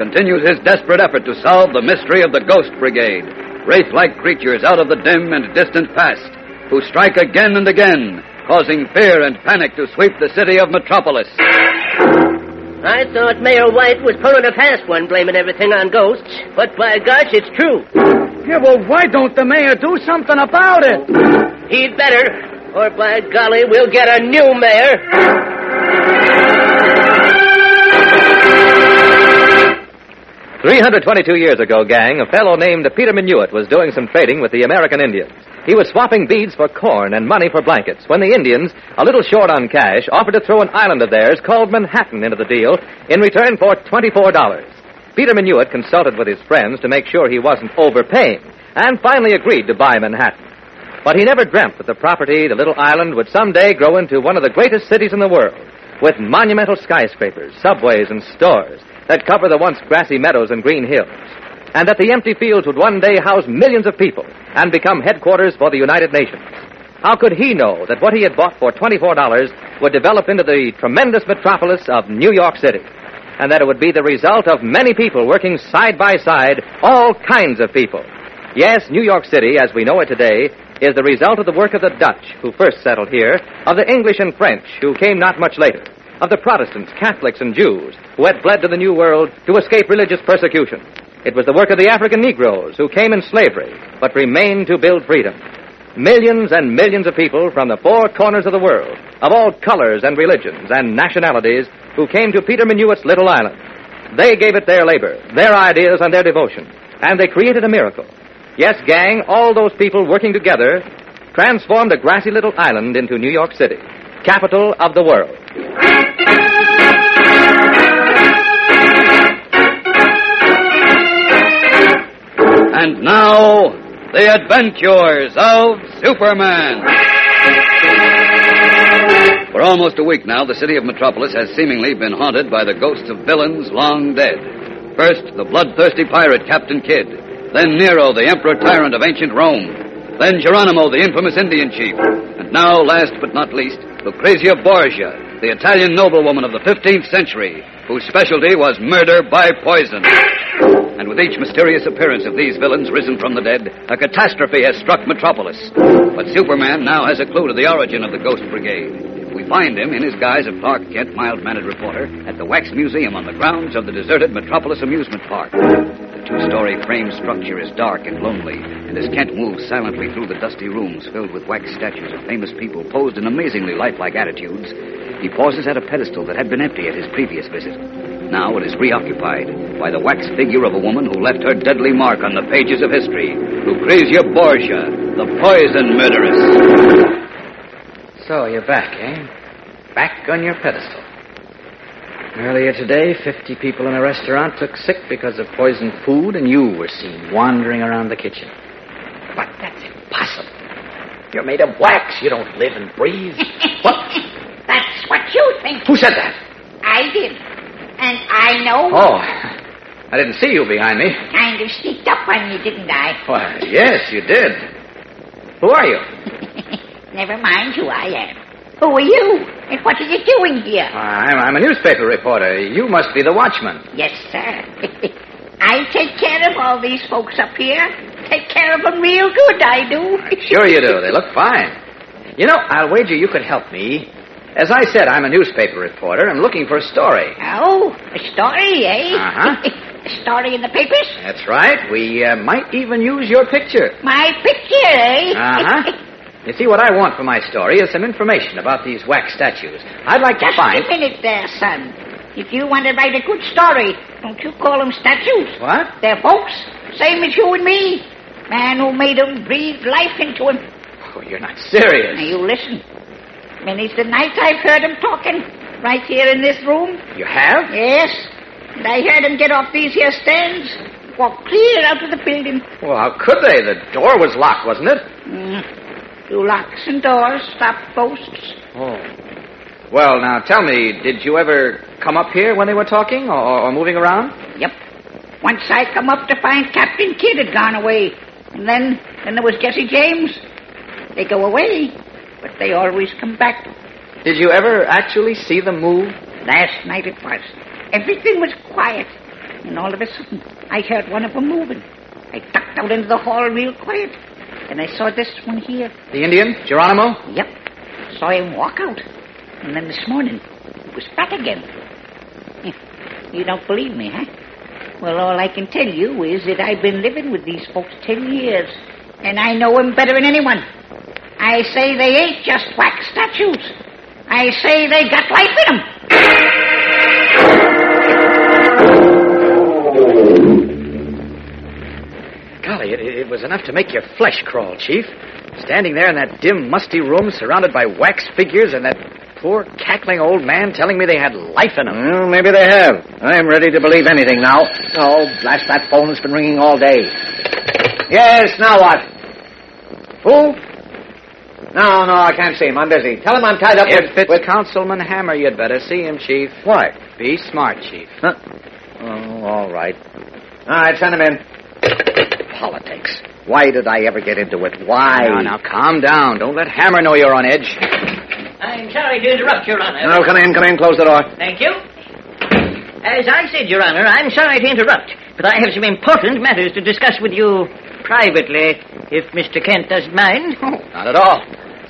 continues his desperate effort to solve the mystery of the Ghost Brigade, wraith-like creatures out of the dim and distant past, who strike again and again, causing fear and panic to sweep the city of Metropolis. I thought Mayor White was pulling a fast one, blaming everything on ghosts. But by gosh, it's true. Yeah, well, why don't the mayor do something about it? He'd better, or by golly, we'll get a new mayor. 322 years ago, gang, a fellow named Peter Minuit was doing some trading with the American Indians. He was swapping beads for corn and money for blankets when the Indians, a little short on cash, offered to throw an island of theirs called Manhattan into the deal in return for $24. Peter Minuit consulted with his friends to make sure he wasn't overpaying and finally agreed to buy Manhattan. But he never dreamt that the property, the little island, would someday grow into one of the greatest cities in the world with monumental skyscrapers, subways, and stores that cover the once grassy meadows and green hills, and that the empty fields would one day house millions of people and become headquarters for the United Nations. How could he know that what he had bought for $24 would develop into the tremendous metropolis of New York City? And that it would be the result of many people working side by side, all kinds of people. Yes, New York City, as we know it today, is the result of the work of the Dutch, who first settled here, of the English and French, who came not much later, of the Protestants, Catholics, and Jews who had fled to the New World to escape religious persecution. It was the work of the African Negroes who came in slavery but remained to build freedom. Millions and millions of people from the four corners of the world, of all colors and religions and nationalities, who came to Peter Minuit's little island. They gave it their labor, their ideas, and their devotion, and they created a miracle. Yes, gang, all those people working together transformed a grassy little island into New York City, capital of the world. And now, the adventures of Superman. For almost a week now, the city of Metropolis has seemingly been haunted by the ghosts of villains long dead. First, the bloodthirsty pirate Captain Kidd. Then Nero, the emperor tyrant of ancient Rome. Then Geronimo, the infamous Indian chief. And now, last but not least, Lucrezia Borgia, the Italian noblewoman of the 15th century, whose specialty was murder by poison. And with each mysterious appearance of these villains risen from the dead, a catastrophe has struck Metropolis. But Superman now has a clue to the origin of the Ghost Brigade. We find him in his guise of Clark Kent, mild-mannered reporter, at the Wax Museum on the grounds of the deserted Metropolis Amusement Park. The two-story frame structure is dark and lonely, and as Kent moves silently through the dusty rooms filled with wax statues of famous people posed in amazingly lifelike attitudes, he pauses at a pedestal that had been empty at his previous visit. Now it is reoccupied by the wax figure of a woman who left her deadly mark on the pages of history, Lucrezia Borgia, the poison murderess. So, you're back, eh? Back on your pedestal. Earlier today, 50 people in a restaurant took sick because of poisoned food, and you were seen wandering around the kitchen. But that's impossible. You're made of wax. You don't live and breathe. what? That's what you think. Who said that? I did. And I know. Oh, I didn't see you behind me. Kind of sneaked up on you, didn't I? Why, yes, you did. Who are you? Never mind who I am. Who are you? And what are you doing here? I'm, I'm a newspaper reporter. You must be the watchman. Yes, sir. I take care of all these folks up here. Take care of them real good, I do. Sure you do. They look fine. You know, I'll wager you could help me. As I said, I'm a newspaper reporter. I'm looking for a story. Oh, a story, eh? Uh-huh. a story in the papers? That's right. We uh, might even use your picture. My picture, eh? Uh-huh. You see, what I want for my story is some information about these wax statues. I'd like to Just find. a minute there, son. If you want to write a good story, don't you call them statues. What? They're folks, same as you and me. Man who made 'em breathe life into into 'em. Oh, you're not serious. Now you listen. Many's the night I've heard 'em talking, right here in this room. You have? Yes, and I heard 'em get off these here stands, walk clear out of the building. Well, how could they? The door was locked, wasn't it? Mm. Through locks and doors, stop posts. Oh. Well, now tell me, did you ever come up here when they were talking or, or moving around? Yep. Once I come up to find Captain Kidd had gone away. And then, then there was Jesse James. They go away, but they always come back. Did you ever actually see them move? Last night it was. Everything was quiet. And all of a sudden, I heard one of them moving. I ducked out into the hall real quiet. And I saw this one here. The Indian, Geronimo? Yep. Saw him walk out. And then this morning, he was back again. You don't believe me, huh? Well, all I can tell you is that I've been living with these folks ten years, and I know 'em better than anyone. I say they ain't just wax statues. I say they got life in 'em. Golly, it, it was enough to make your flesh crawl, Chief. Standing there in that dim, musty room surrounded by wax figures and that poor, cackling old man telling me they had life in them. Well, maybe they have. I'm ready to believe anything now. Oh, blast that phone has been ringing all day. Yes, now what? Who? No, no, I can't see him. I'm busy. Tell him I'm tied up If with... it's Councilman Hammer, you'd better see him, Chief. Why? Be smart, Chief. Huh? Oh, all right. All right, send him in. Politics. Why did I ever get into it? Why? Now, now, calm down. Don't let Hammer know you're on edge. I'm sorry to interrupt, Your Honor. No, come in, come in, close the door. Thank you. As I said, Your Honor, I'm sorry to interrupt, but I have some important matters to discuss with you privately, if Mr. Kent doesn't mind. Oh, not at all.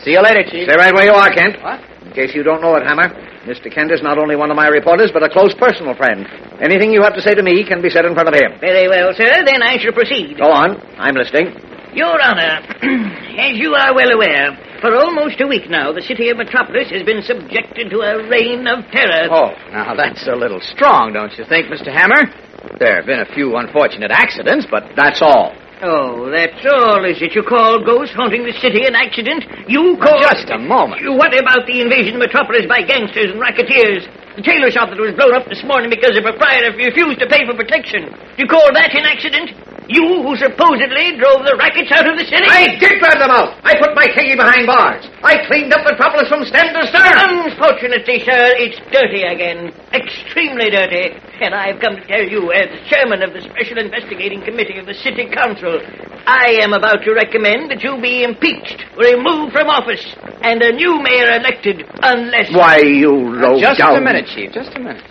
See you later, Chief. Stay right where you are, Kent. What? In case you don't know it, Hammer, Mr. Kent is not only one of my reporters, but a close personal friend. Anything you have to say to me can be said in front of him. Very well, sir. Then I shall proceed. Go on. I'm listening. Your Honor, as you are well aware, for almost a week now, the city of Metropolis has been subjected to a reign of terror. Oh, now that's a little strong, don't you think, Mr. Hammer? There have been a few unfortunate accidents, but that's all. Oh, that's all, is it? You call ghosts haunting the city an accident? You call... Just a moment. You- What about the invasion of Metropolis by gangsters and racketeers? The tailor shop that was blown up this morning because the proprietor refused to pay for protection. You call that an accident? You who supposedly drove the rackets out of the city? I did drive them out. I put Mike Hickey behind bars. I cleaned up the Metropolis from stem to stern. Unfortunately, sir, it's dirty again. Extremely dirty. And I've come to tell you, as chairman of the Special Investigating Committee of the City Council, I am about to recommend that you be impeached, removed from office, and a new mayor elected, unless... Why, you low Just down... a minute, Chief. Just a minute.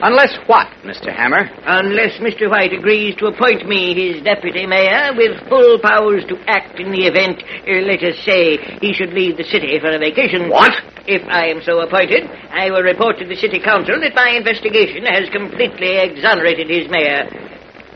Unless what, Mr. Hammer? Unless Mr. White agrees to appoint me his deputy mayor with full powers to act in the event, uh, let us say, he should leave the city for a vacation. What? If I am so appointed, I will report to the city council that my investigation has completely exonerated his mayor.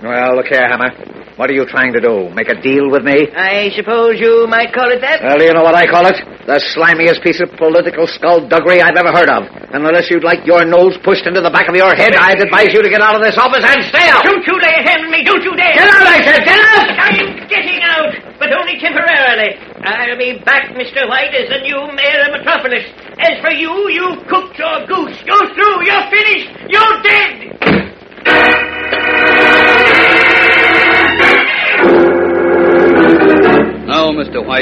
Well, look here, Hammer. What are you trying to do? Make a deal with me? I suppose you might call it that? Well, you know what I call it? The slimiest piece of political skullduggery I've ever heard of. And unless you'd like your nose pushed into the back of your head, I'd advise you to get out of this office and stay out. Don't you lay a hand on me, don't you dare! Get out, I said, get out! I'm getting out, but only temporarily. I'll be back, Mr. White, as the new mayor of Metropolis. As for you, you cooked your goose. You're through. You're finished. You're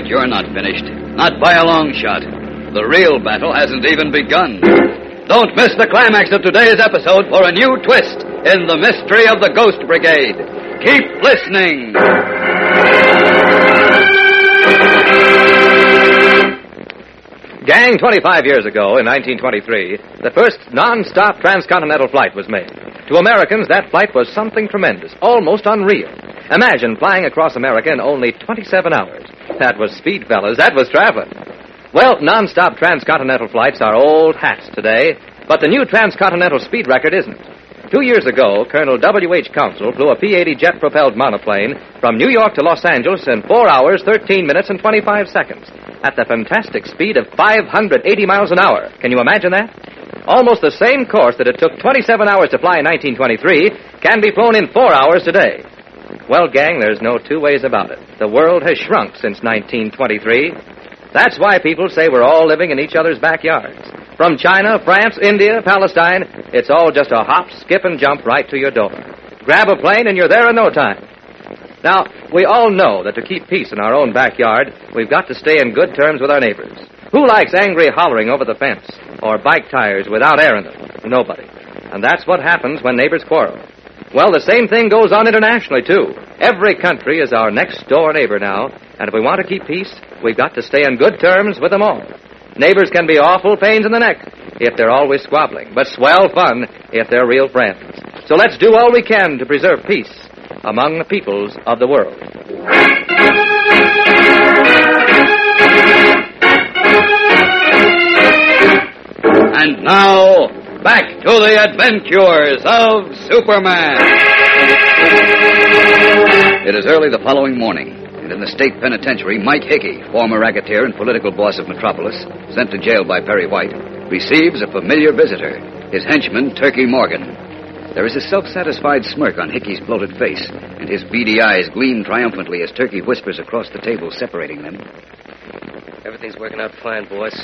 You're not finished. Not by a long shot. The real battle hasn't even begun. Don't miss the climax of today's episode for a new twist in the mystery of the Ghost Brigade. Keep listening. Gang, 25 years ago, in 1923, the first non-stop transcontinental flight was made. To Americans, that flight was something tremendous, almost unreal. Imagine flying across America in only 27 hours. That was speed, fellas. That was traveling. Well, non-stop transcontinental flights are old hats today, but the new transcontinental speed record isn't. Two years ago, Colonel W.H. Councill flew a P-80 jet-propelled monoplane from New York to Los Angeles in 4 hours, 13 minutes, and 25 seconds at the fantastic speed of 580 miles an hour. Can you imagine that? Almost the same course that it took 27 hours to fly in 1923 can be flown in 4 hours today. Well, gang, there's no two ways about it. The world has shrunk since 1923. That's why people say we're all living in each other's backyards. From China, France, India, Palestine, it's all just a hop, skip, and jump right to your door. Grab a plane and you're there in no time. Now, we all know that to keep peace in our own backyard, we've got to stay in good terms with our neighbors. Who likes angry hollering over the fence or bike tires without air in them? Nobody. And that's what happens when neighbors quarrel. Well, the same thing goes on internationally, too. Every country is our next door neighbor now, and if we want to keep peace, we've got to stay in good terms with them all. Neighbors can be awful pains in the neck if they're always squabbling, but swell fun if they're real friends. So let's do all we can to preserve peace among the peoples of the world. And now, back to the adventures of Superman. It is early the following morning, and in the state penitentiary, Mike Hickey, former racketeer and political boss of Metropolis, sent to jail by Perry White, receives a familiar visitor, his henchman, Turkey Morgan. There is a self satisfied smirk on Hickey's bloated face, and his beady eyes gleam triumphantly as Turkey whispers across the table separating them. Everything's working out fine, boss.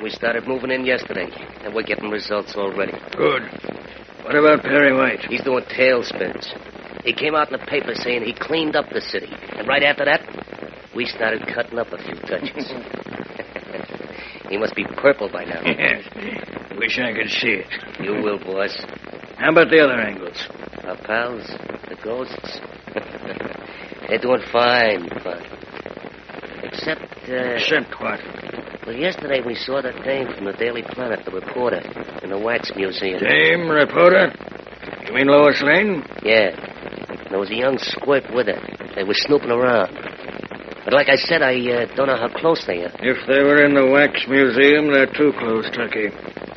We started moving in yesterday, and we're getting results already. Good. What about Perry White? He's doing tailspins. He came out in the paper saying he cleaned up the city. And right after that, we started cutting up a few touches. he must be purple by now. Yes. Wish I could see it. You will, boss. How about the other angles? Our pals, the ghosts. They're doing fine, fine. Except, uh... Except what? Well, yesterday we saw that dame from the Daily Planet, the reporter, in the Wax Museum. Dame reporter? You mean Lois Lane? Yeah. There was a young squirt with her. They were snooping around. But like I said, I uh, don't know how close they are. If they were in the Wax Museum, they're too close, Turkey.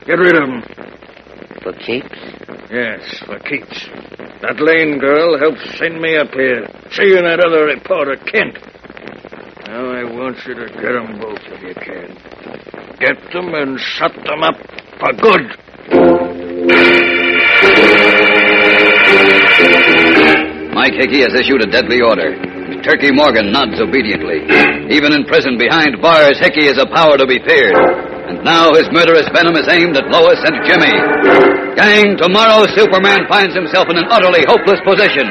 Get rid of them. For keeps? Yes, for keeps. That Lane girl helped send me up here. She and that other reporter, Kent. Want you to get them both if you can. Get them and shut them up for good. Mike Hickey has issued a deadly order. Turkey Morgan nods obediently. Even in prison behind bars, Hickey is a power to be feared. And now his murderous venom is aimed at Lois and Jimmy. Gang, tomorrow Superman finds himself in an utterly hopeless position.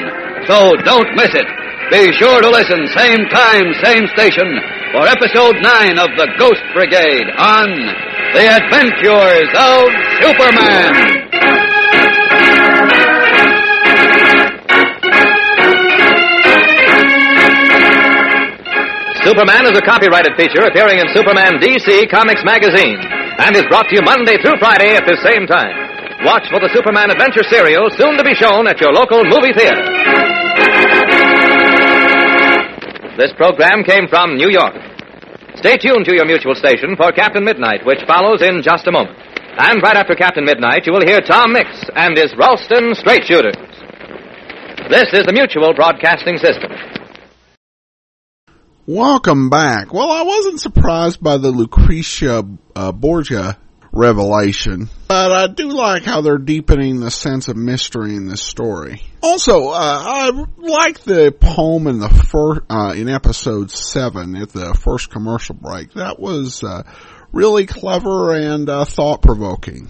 So don't miss it. Be sure to listen, same time, same station, for episode 9 of The Ghost Brigade on The Adventures of Superman. Superman is a copyrighted feature appearing in Superman DC Comics magazine and is brought to you Monday through Friday at the same time. Watch for the Superman Adventure serial soon to be shown at your local movie theater. This program came from New York. Stay tuned to your mutual station for Captain Midnight, which follows in just a moment. And right after Captain Midnight, you will hear Tom Mix and his Ralston Straight Shooters. This is the Mutual Broadcasting System. Welcome back. Well, I wasn't surprised by the Lucretia uh, Borgia revelation, but I do like how they're deepening the sense of mystery in this story. Also, uh, I like the poem in the first, uh, in episode seven at the first commercial break. That was, uh, really clever and, uh, thought provoking.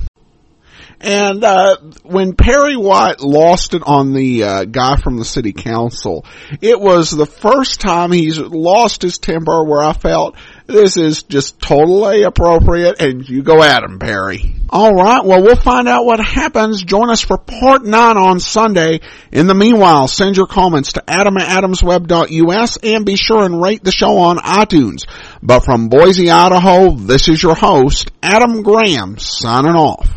And uh, when Perry White lost it on the uh, guy from the city council, it was the first time he's lost his temper where I felt this is just totally appropriate and you go at him, Perry. Alright, well we'll find out what happens. Join us for part 9 on Sunday. In the meanwhile, send your comments to adam at adamsweb.us and be sure and rate the show on iTunes. But from Boise, Idaho, this is your host, Adam Graham, signing off.